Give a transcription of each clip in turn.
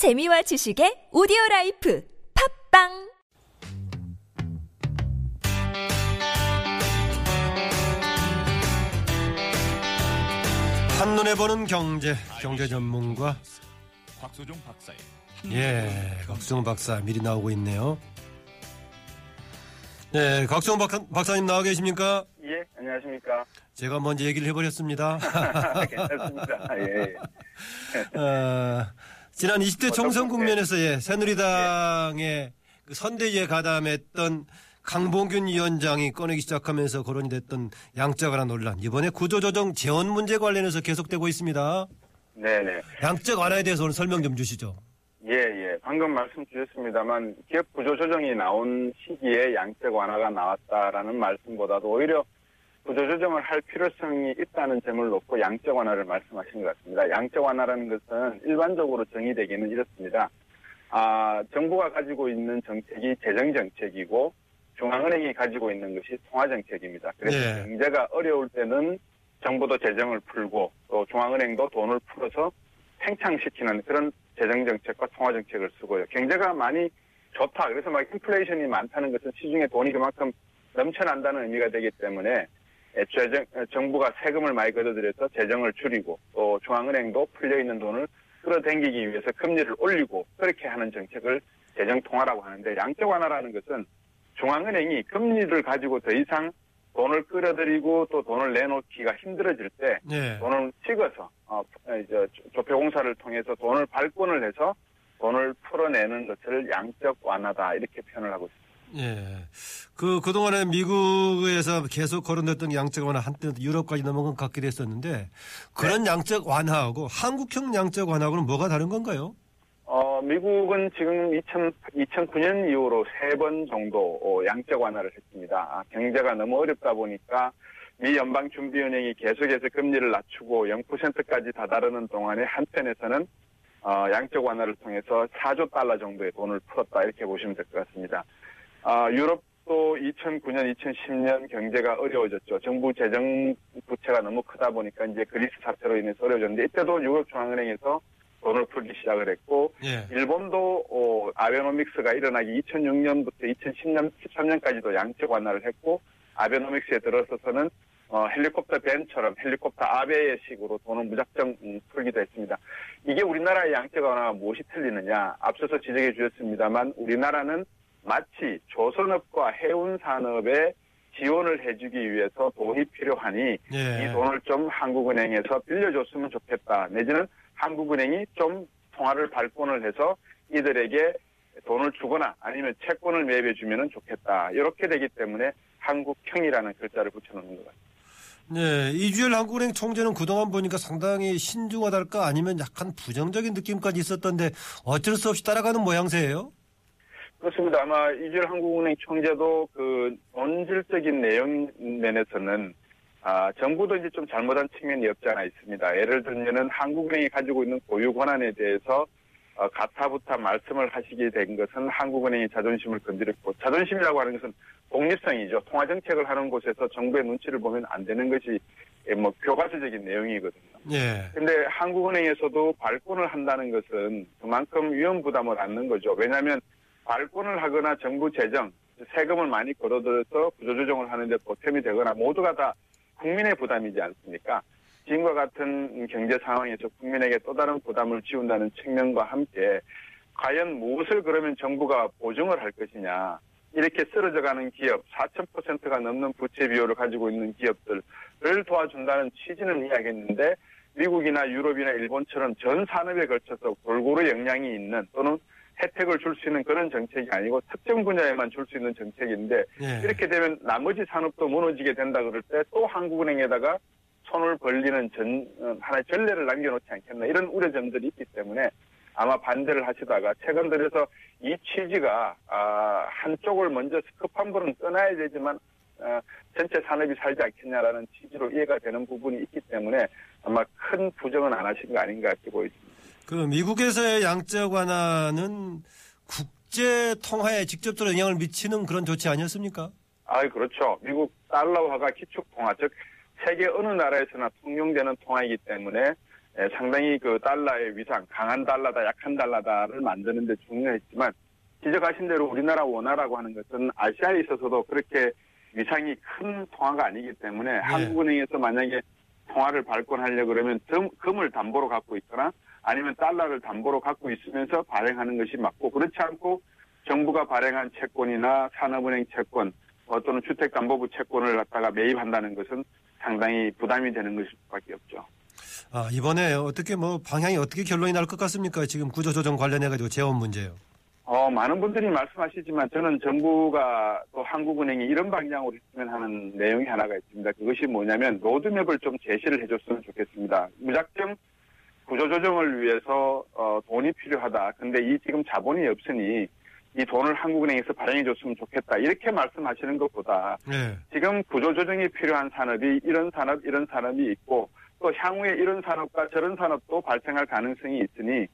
재미와 지식의 오디오 라이프 팟빵 한눈에 보는 경제, 경제 전문가. 곽수종 박사의 예, 곽수종 박사 미리 나오고 있네요. 네, 곽수종 박사, 박사님 나와 계십니까? 예, 안녕하십니까. 제가 먼저 얘기를 해버렸습니다. 괜찮습니다. 예, 예. 어, 지난 20대 총선 국면에서 예, 새누리당의 그 선대위에 가담했던 강봉균 위원장이 꺼내기 시작하면서 거론이 됐던 양적 완화 논란. 이번에 구조조정 재원 문제 관련해서 계속되고 있습니다. 네네. 양적 완화에 대해서 오늘 설명 좀 주시죠. 예, 예. 방금 말씀 주셨습니다만, 기업 구조 조정이 나온 시기에 양적 완화가 나왔다라는 말씀보다도 오히려 구조조정을 할 필요성이 있다는 점을 놓고 양적 완화를 말씀하신 것 같습니다. 양적 완화라는 것은 일반적으로 정의되기는 이렇습니다. 아, 정부가 가지고 있는 정책이 재정정책이고, 중앙은행이 가지고 있는 것이 통화정책입니다. 그래서 예. 경제가 어려울 때는 정부도 재정을 풀고 또 중앙은행도 돈을 풀어서 팽창시키는 그런 재정정책과 통화정책을 쓰고요. 경제가 많이 좋다. 그래서 막 인플레이션이 많다는 것은 시중에 돈이 그만큼 넘쳐난다는 의미가 되기 때문에 애초에 정, 정부가 세금을 많이 걷어들여서 재정을 줄이고 또 중앙은행도 풀려있는 돈을 끌어당기기 위해서 금리를 올리고 그렇게 하는 정책을 재정 통화라고 하는데 양적 완화라는 것은 중앙은행이 금리를 가지고 더 이상 돈을 끌어들이고 또 돈을 내놓기가 힘들어질 때 예. 돈을 찍어서 어, 이제 조폐공사를 통해서 돈을 발권을 해서 돈을 풀어내는 것을 양적 완화다 이렇게 표현을 하고 있습니다. 예. 그, 그동안에 미국에서 계속 거론됐던 양적 완화 한때 유럽까지 넘어간 것 같기도 했었는데 그런 양적 완화하고 한국형 양적 완화하고는 뭐가 다른 건가요? 어, 미국은 지금 2000, 2009년 이후로 세 번 정도 어, 양적 완화를 했습니다. 아, 경제가 너무 어렵다 보니까 미 연방준비은행이 계속해서 금리를 낮추고 0%까지 다다르는 동안에 한편에서는 어, 양적 완화를 통해서 4조 달러 정도의 돈을 풀었다 이렇게 보시면 될 것 같습니다. 아, 유럽도 2009년, 2010년 경제가 어려워졌죠. 정부 재정 부채가 너무 크다 보니까 이제 그리스 사태로 인해서 어려워졌는데 이때도 유럽 중앙은행에서 돈을 풀기 시작을 했고 예. 일본도 어, 아베노믹스가 일어나기 2006년부터 2010년, 13년까지도 양적 완화를 했고 아베노믹스에 들어서서는 어, 헬리콥터 벤처럼 헬리콥터 아베의 식으로 돈을 무작정 음, 풀기도 했습니다. 이게 우리나라의 양적 완화가 무엇이 틀리느냐? 앞서서 지적해 주셨습니다만 우리나라는 마치 조선업과 해운 산업에 지원을 해주기 위해서 돈이 필요하니 예. 이 돈을 좀 한국은행에서 빌려줬으면 좋겠다. 내지는 한국은행이 좀 통화를 발권을 해서 이들에게 돈을 주거나 아니면 채권을 매입해 주면 좋겠다. 이렇게 되기 때문에 한국형이라는 글자를 붙여놓는 것 같습니다. 네, 이주열 한국은행 총재는 그동안 보니까 상당히 신중하달까 아니면 약간 부정적인 느낌까지 있었던데 어쩔 수 없이 따라가는 모양새예요. 그렇습니다. 아마 이주열 한국은행 총재도 그 본질적인 내용 면에서는 아, 정부도 이제 좀 잘못한 측면이 없지 않아 있습니다. 예를 들면은 한국은행이 가지고 있는 고유 권한에 대해서 어, 가타부타 말씀을 하시게 된 것은 한국은행의 자존심을 건드렸고 자존심이라고 하는 것은 독립성이죠. 통화 정책을 하는 곳에서 정부의 눈치를 보면 안 되는 것이 예, 뭐 교과서적인 내용이거든요. 예. 근데 한국은행에서도 발권을 한다는 것은 그만큼 위험 부담을 안는 거죠. 왜냐하면 발권을 하거나 정부 재정, 세금을 많이 걸어들여서 구조조정을 하는데 보탬이 되거나 모두가 다 국민의 부담이지 않습니까? 지금과 같은 경제 상황에서 국민에게 또 다른 부담을 지운다는 측면과 함께 과연 무엇을 그러면 정부가 보증을 할 것이냐. 이렇게 쓰러져가는 기업, 4,000%가 넘는 부채 비율을 가지고 있는 기업들을 도와준다는 취지는 이야기했는데 미국이나 유럽이나 일본처럼 전 산업에 걸쳐서 골고루 영향이 있는 또는 혜택을 줄 수 있는 그런 정책이 아니고 특정 분야에만 줄 수 있는 정책인데 예. 이렇게 되면 나머지 산업도 무너지게 된다 그럴 때 또 한국은행에다가 손을 벌리는 전 어, 하나의 전례를 남겨놓지 않겠나 이런 우려점들이 있기 때문에 아마 반대를 하시다가 최근 들어서 이 취지가 아, 한쪽을 먼저 급한 불은 끊어야 되지만 어, 전체 산업이 살지 않겠냐라는 취지로 이해가 되는 부분이 있기 때문에 아마 큰 부정은 안 하신 거 아닌가 이렇게 보여집니다. 그 미국에서의 양적 완화는 국제 통화에 직접적으로 영향을 미치는 그런 조치 아니었습니까? 아, 그렇죠. 미국 달러화가 기축 통화, 즉 세계 어느 나라에서나 통용되는 통화이기 때문에 에, 상당히 그 달러의 위상, 강한 달러다, 약한 달러다를 만드는 데 중요했지만 지적하신 대로 우리나라 원화라고 하는 것은 아시아에 있어서도 그렇게 위상이 큰 통화가 아니기 때문에 한국은행에서 만약에 통화를 발권하려 그러면 금, 금을 담보로 갖고 있거나 아니면 달러를 담보로 갖고 있으면서 발행하는 것이 맞고 그렇지 않고 정부가 발행한 채권이나 산업은행 채권 어, 또는 주택담보부 채권을 갖다가 매입한다는 것은 상당히 부담이 되는 것일 수밖에 없죠. 아, 이번에 어떻게 뭐 방향이 어떻게 결론이 날 것 같습니까? 지금 구조조정 관련해가지고 재원 문제요. 어, 많은 분들이 말씀하시지만 저는 정부가 또 한국은행이 이런 방향으로 했으면 하는 내용이 하나가 있습니다. 그것이 뭐냐면 로드맵을 좀 제시를 해줬으면 좋겠습니다. 무작정 구조 조정을 위해서 어, 돈이 필요하다. 근데 이 지금 자본이 없으니 이 돈을 한국은행에서 발행해 줬으면 좋겠다. 이렇게 말씀하시는 것보다 네. 지금 구조 조정이 필요한 산업이 이런 산업, 이런 산업이 있고 또 향후에 이런 산업과 저런 산업도 발생할 가능성이 있으니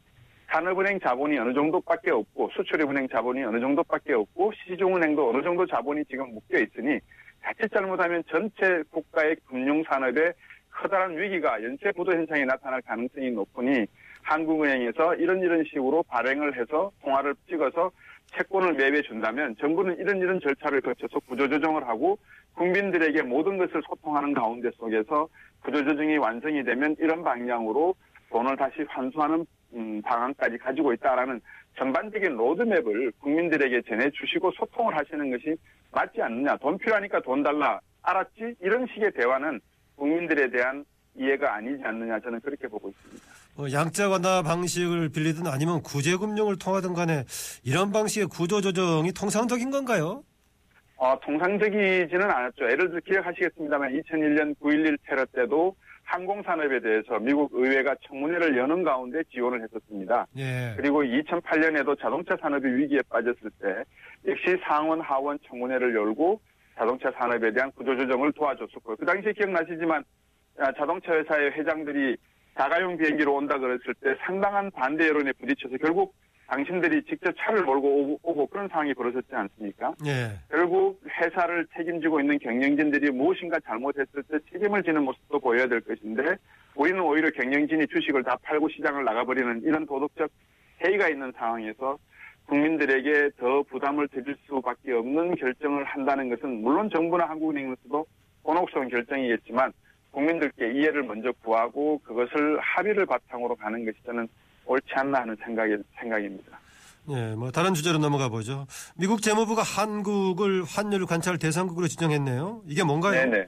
산업은행 자본이 어느 정도밖에 없고 수출입은행 자본이 어느 정도밖에 없고 시중은행도 어느 정도 자본이 지금 묶여 있으니 자칫 잘못하면 전체 국가의 금융산업에 커다란 위기가 연쇄 부도 현상이 나타날 가능성이 높으니 한국은행에서 이런 이런 식으로 발행을 해서 통화를 찍어서 채권을 매입해 준다면 정부는 이런 이런 절차를 거쳐서 구조조정을 하고 국민들에게 모든 것을 소통하는 가운데 속에서 구조조정이 완성이 되면 이런 방향으로 돈을 다시 환수하는 음, 방안까지 가지고 있다라는 전반적인 로드맵을 국민들에게 전해주시고 소통을 하시는 것이 맞지 않느냐. 돈 필요하니까 돈 달라. 알았지? 이런 식의 대화는 국민들에 대한 이해가 아니지 않느냐. 저는 그렇게 보고 있습니다. 뭐 양자 완화 방식을 빌리든 아니면 구제금융을 통하든 간에 이런 방식의 구조조정이 통상적인 건가요? 어, 통상적이지는 않았죠. 예를 들어 기억하시겠습니다만 2001년 9.11 테러 때도 항공산업에 대해서 미국 의회가 청문회를 여는 가운데 지원을 했었습니다. 예. 그리고 2008년에도 자동차 산업이 위기에 빠졌을 때 역시 상원 하원 청문회를 열고 자동차 산업에 대한 구조조정을 도와줬었고요. 그 당시에 기억나시지만 아, 자동차 회사의 회장들이 자가용 비행기로 온다 그랬을 때 상당한 반대 여론에 부딪혀서 결국 당신들이 직접 차를 몰고 오고, 오고 그런 상황이 벌어졌지 않습니까? 예. 결국 회사를 책임지고 있는 경영진들이 무엇인가 잘못했을 때 책임을 지는 모습도 보여야 될 것인데 우리는 오히려 경영진이 주식을 다 팔고 시장을 나가버리는 이런 도덕적 해이가 있는 상황에서 국민들에게 더 부담을 드릴 수밖에 없는 결정을 한다는 것은 물론 정부나 한국은행에서도 곤혹스러운 결정이겠지만 국민들께 이해를 먼저 구하고 그것을 합의를 바탕으로 가는 것이 저는 옳지 않나 하는 생각이, 생각입니다. 예, 뭐 다른 주제로 넘어가 보죠. 미국 재무부가 한국을 환율 관찰 대상국으로 지정했네요. 이게 뭔가요? 네네.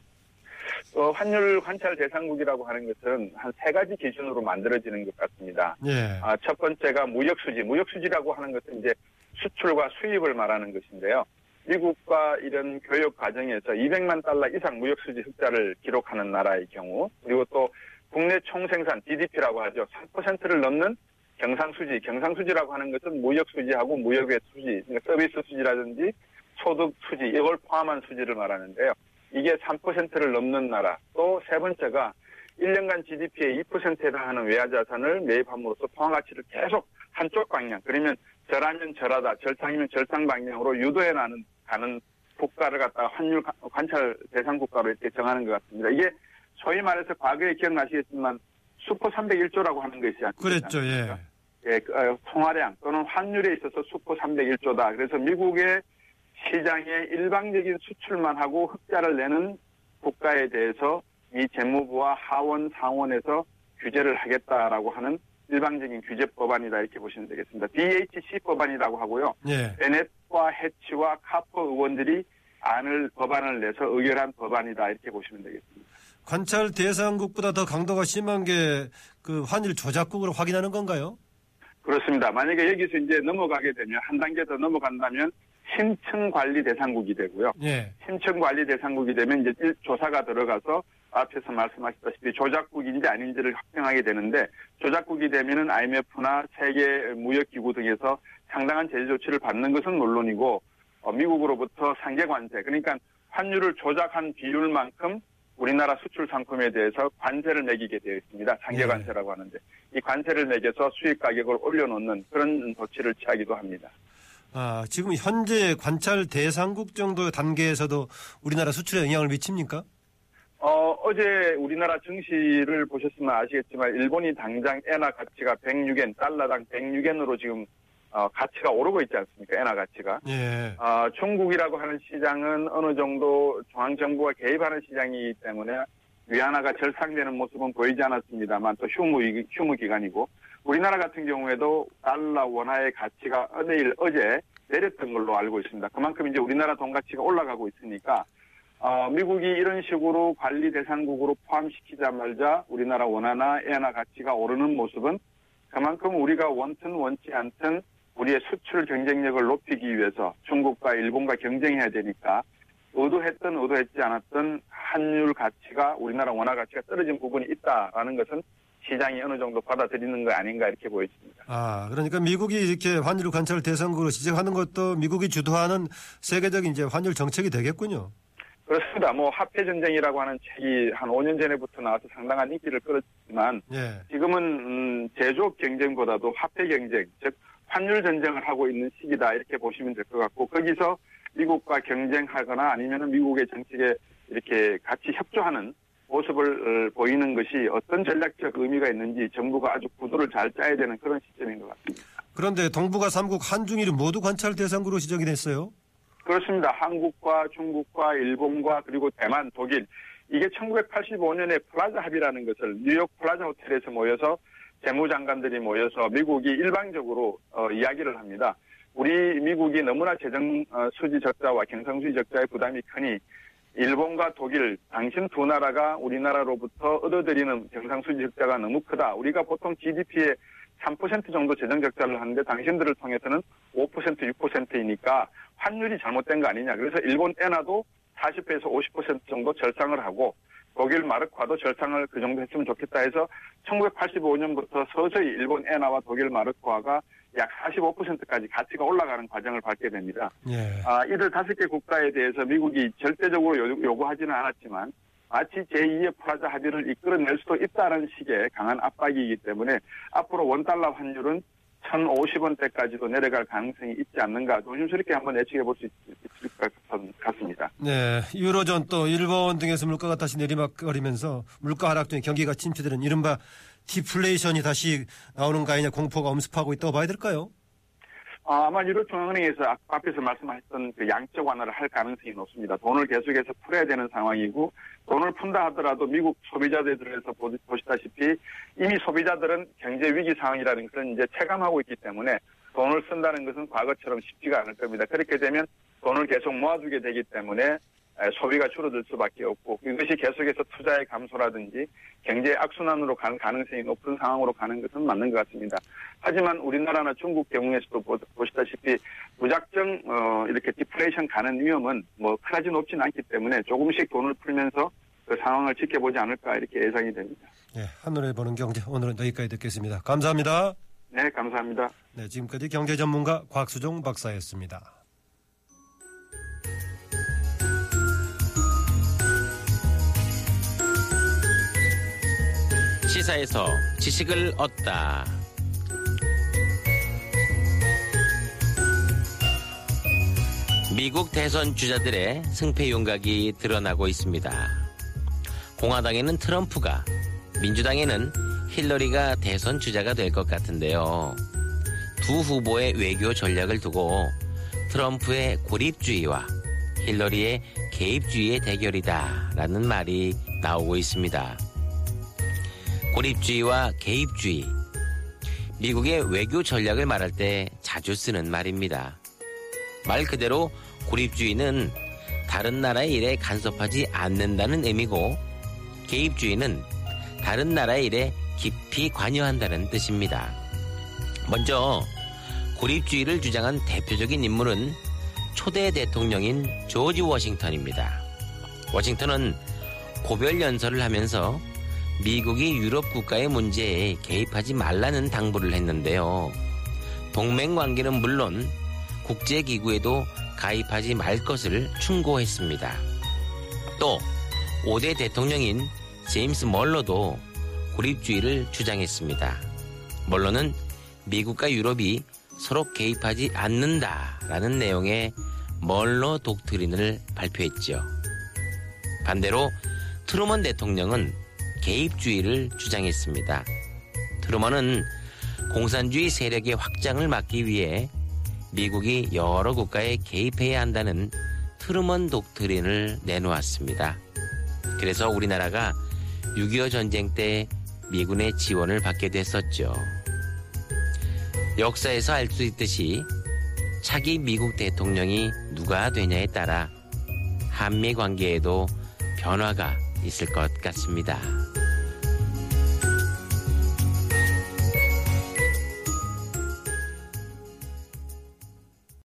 어, 환율 관찰 대상국이라고 하는 것은 한 세 가지 기준으로 만들어지는 것 같습니다. 예. 아, 첫 번째가 무역 수지. 무역 수지라고 하는 것은 이제 수출과 수입을 말하는 것인데요. 미국과 이런 교역 과정에서 200만 달러 이상 무역 수지 흑자를 기록하는 나라의 경우, 그리고 또 국내 총생산 GDP라고 하죠. 3%를 넘는 경상수지, 경상수지라고 하는 것은 무역수지하고 무역외 수지, 그러니까 서비스 수지라든지 소득 수지, 이걸 포함한 수지를 말하는데요. 이게 3%를 넘는 나라. 또 세 번째가 1년간 GDP의 2%에 해당하는 외화자산을 매입함으로써 통화가치를 계속 한쪽 방향, 그러면 절하면 절하다, 절상이면 절상 방향으로 유도해 나는 가는 국가를 갖다가 환율 관찰 대상 국가로 이렇게 정하는 것 같습니다. 이게 소위 말해서 과거에 기억나시겠지만 슈퍼 301조라고 하는 것이 아닙니까? 그랬죠. 예. 예, 그, 어, 통화량 또는 환율에 있어서 슈퍼 301조다. 그래서 미국의 시장에 일방적인 수출만 하고 흑자를 내는 국가에 대해서 이 재무부와 하원, 상원에서 규제를 하겠다라고 하는 일방적인 규제 법안이다 이렇게 보시면 되겠습니다. DHC 법안이라고 하고요. 예. 베넷과 해치와 카퍼 의원들이 안을 법안을 내서 의결한 법안이다 이렇게 보시면 되겠습니다. 관찰 대상국보다 더 강도가 심한 게 그 환율 조작국으로 확인하는 건가요? 그렇습니다. 만약에 여기서 이제 넘어가게 되면 한 단계 더 넘어간다면 신청 관리 대상국이 되고요. 예. 신청 관리 대상국이 되면 이제 일- 조사가 들어가서 앞에서 말씀하셨다시피 조작국인지 아닌지를 확정하게 되는데 조작국이 되면은 IMF나 세계 무역기구 등에서 상당한 제재 조치를 받는 것은 물론이고 어, 미국으로부터 상계 관세 그러니까 환율을 조작한 비율만큼 우리나라 수출 상품에 대해서 관세를 매기게 되어 있습니다. 상계 네. 관세라고 하는데 이 관세를 매겨서 수입 가격을 올려놓는 그런 조치를 취하기도 합니다. 아, 지금 현재 관찰 대상국 정도 단계에서도 우리나라 수출에 영향을 미칩니까? 어, 어제 우리나라 증시를 보셨으면 아시겠지만 일본이 당장 엔화 가치가 106엔, 달러당 106엔으로 지금 어, 가치가 오르고 있지 않습니까? 엔화 가치가. 예. 어, 중국이라고 하는 시장은 어느 정도 중앙정부가 개입하는 시장이기 때문에 위안화가 절상되는 모습은 보이지 않았습니다만 또 휴무, 휴무 기간이고 우리나라 같은 경우에도 달러 원화의 가치가 어내일 어제 내렸던 걸로 알고 있습니다. 그만큼 이제 우리나라 돈 가치가 올라가고 있으니까 어, 미국이 이런 식으로 관리 대상국으로 포함시키자마자 우리나라 원화나 엔화 가치가 오르는 모습은 그만큼 우리가 원튼 원치 않든 우리의 수출 경쟁력을 높이기 위해서 중국과 일본과 경쟁해야 되니까 의도했든 의도했지 않았든 환율 가치가 우리나라 원화 가치가 떨어진 부분이 있다라는 것은 시장이 어느 정도 받아들이는 거 아닌가 이렇게 보여집니다. 아, 그러니까 미국이 이렇게 환율 관찰 대상국으로 지적하는 것도 미국이 주도하는 세계적인 이제 환율 정책이 되겠군요. 그렇습니다. 뭐 화폐 전쟁이라고 하는 책이 한 5년 전에부터 나와서 상당한 인기를 끌었지만 예. 지금은 음, 제조업 경쟁보다도 화폐 경쟁, 즉 환율 전쟁을 하고 있는 시기다 이렇게 보시면 될 것 같고 거기서 미국과 경쟁하거나 아니면 미국의 정책에 이렇게 같이 협조하는 모습을 어, 보이는 것이 어떤 전략적 의미가 있는지 정부가 아주 구도를 잘 짜야 되는 그런 시점인 것 같습니다. 그런데 동북아 3국 한중일이 모두 관찰 대상국으로 지정이 됐어요. 그렇습니다. 한국과 중국과 일본과 그리고 대만, 독일 이게 1985년에 플라자 합의라는 것을 뉴욕 플라자 호텔에서 모여서 재무장관들이 모여서 미국이 일방적으로 어, 이야기를 합니다. 우리 미국이 너무나 재정 어, 수지 적자와 경상 수지 적자의 부담이 크니 일본과 독일 당신 두 나라가 우리나라로부터 얻어들이는 경상수지 적자가 너무 크다. 우리가 보통 GDP의 3% 정도 재정 적자를 하는데 당신들을 통해서는 5% 6%이니까 환율이 잘못된 거 아니냐. 그래서 일본 엔화도 40에서 50% 정도 절상을 하고 독일 마르크화도 절상을 그 정도 했으면 좋겠다 해서 1985년부터 서서히 일본 엔화와 독일 마르크화가 약 45%까지 가치가 올라가는 과정을 밟게 됩니다. 예. 아, 이들 다섯 개 국가에 대해서 미국이 절대적으로 요- 요구하지는 않았지만 마치 제2의 플라자 합의를 이끌어낼 수도 있다는 식의 강한 압박이기 때문에 앞으로 원달러 환율은 1,050원대까지도 내려갈 가능성이 있지 않는가 조심스럽게 한번 예측해 볼 수 있을 것 같습니다. 네. 유로존 또 일본 등에서 물가가 다시 내리막거리면서 물가 하락 등의 경기가 침체되는 이른바 디플레이션이 다시 나오는 거 아니냐 공포가 엄습하고 있다고 봐야 될까요? 아, 아마 유럽 중앙은행에서 앞- 앞에서 말씀하셨던 그 양적 완화를 할 가능성이 높습니다. 돈을 계속해서 풀어야 되는 상황이고 돈을 푼다 하더라도 미국 소비자들에서 보- 보시다시피 이미 소비자들은 경제 위기 상황이라는 것을 이제 체감하고 있기 때문에 돈을 쓴다는 것은 과거처럼 쉽지가 않을 겁니다. 그렇게 되면 돈을 계속 모아두게 되기 때문에 에, 소비가 줄어들 수밖에 없고 이것이 계속해서 투자의 감소라든지 경제 악순환으로 가는 가능성이 높은 상황으로 가는 것은 맞는 것 같습니다. 하지만 우리나라나 중국 경우에서도 보- 보시다시피 무작정 어, 이렇게 디플레이션 가는 위험은 뭐 그다지 높지는 않기 때문에 조금씩 돈을 풀면서 그 상황을 지켜보지 않을까 이렇게 예상이 됩니다. 예. 한눈에 보는 경제 오늘은 여기까지 듣겠습니다. 감사합니다. 네, 감사합니다. 네. 지금까지 경제 전문가 곽수종 박사였습니다. 시사에서 지식을 얻다. 미국 대선 주자들의 승패 윤곽이 드러나고 있습니다. 공화당에는 트럼프가, 민주당에는 힐러리가 대선 주자가 될 것 같은데요. 두 후보의 외교 전략을 두고 트럼프의 고립주의와 힐러리의 개입주의의 대결이다라는 말이 나오고 있습니다. 고립주의와 개입주의. 미국의 외교 전략을 말할 때 자주 쓰는 말입니다. 말 그대로 고립주의는 다른 나라의 일에 간섭하지 않는다는 의미고 개입주의는 다른 나라의 일에 깊이 관여한다는 뜻입니다. 먼저 고립주의를 주장한 대표적인 인물은 초대 대통령인 조지 워싱턴입니다. 워싱턴은 고별 연설을 하면서 미국이 유럽 국가의 문제에 개입하지 말라는 당부를 했는데요. 동맹 관계는 물론 국제기구에도 가입하지 말 것을 충고했습니다. 또 5대 대통령인 제임스 멀러도 고립주의를 주장했습니다. 멀러는 미국과 유럽이 서로 개입하지 않는다라는 내용의 멀러 독트린을 발표했죠. 반대로 트루먼 대통령은 개입주의를 주장했습니다. 트루먼은 공산주의 세력의 확장을 막기 위해 미국이 여러 국가에 개입해야 한다는 트루먼 독트린을 내놓았습니다. 그래서 우리나라가 6.25 전쟁 때 미군의 지원을 받게 됐었죠. 역사에서 알 수 있듯이 차기 미국 대통령이 누가 되냐에 따라 한미 관계에도 변화가 있을 것 같습니다.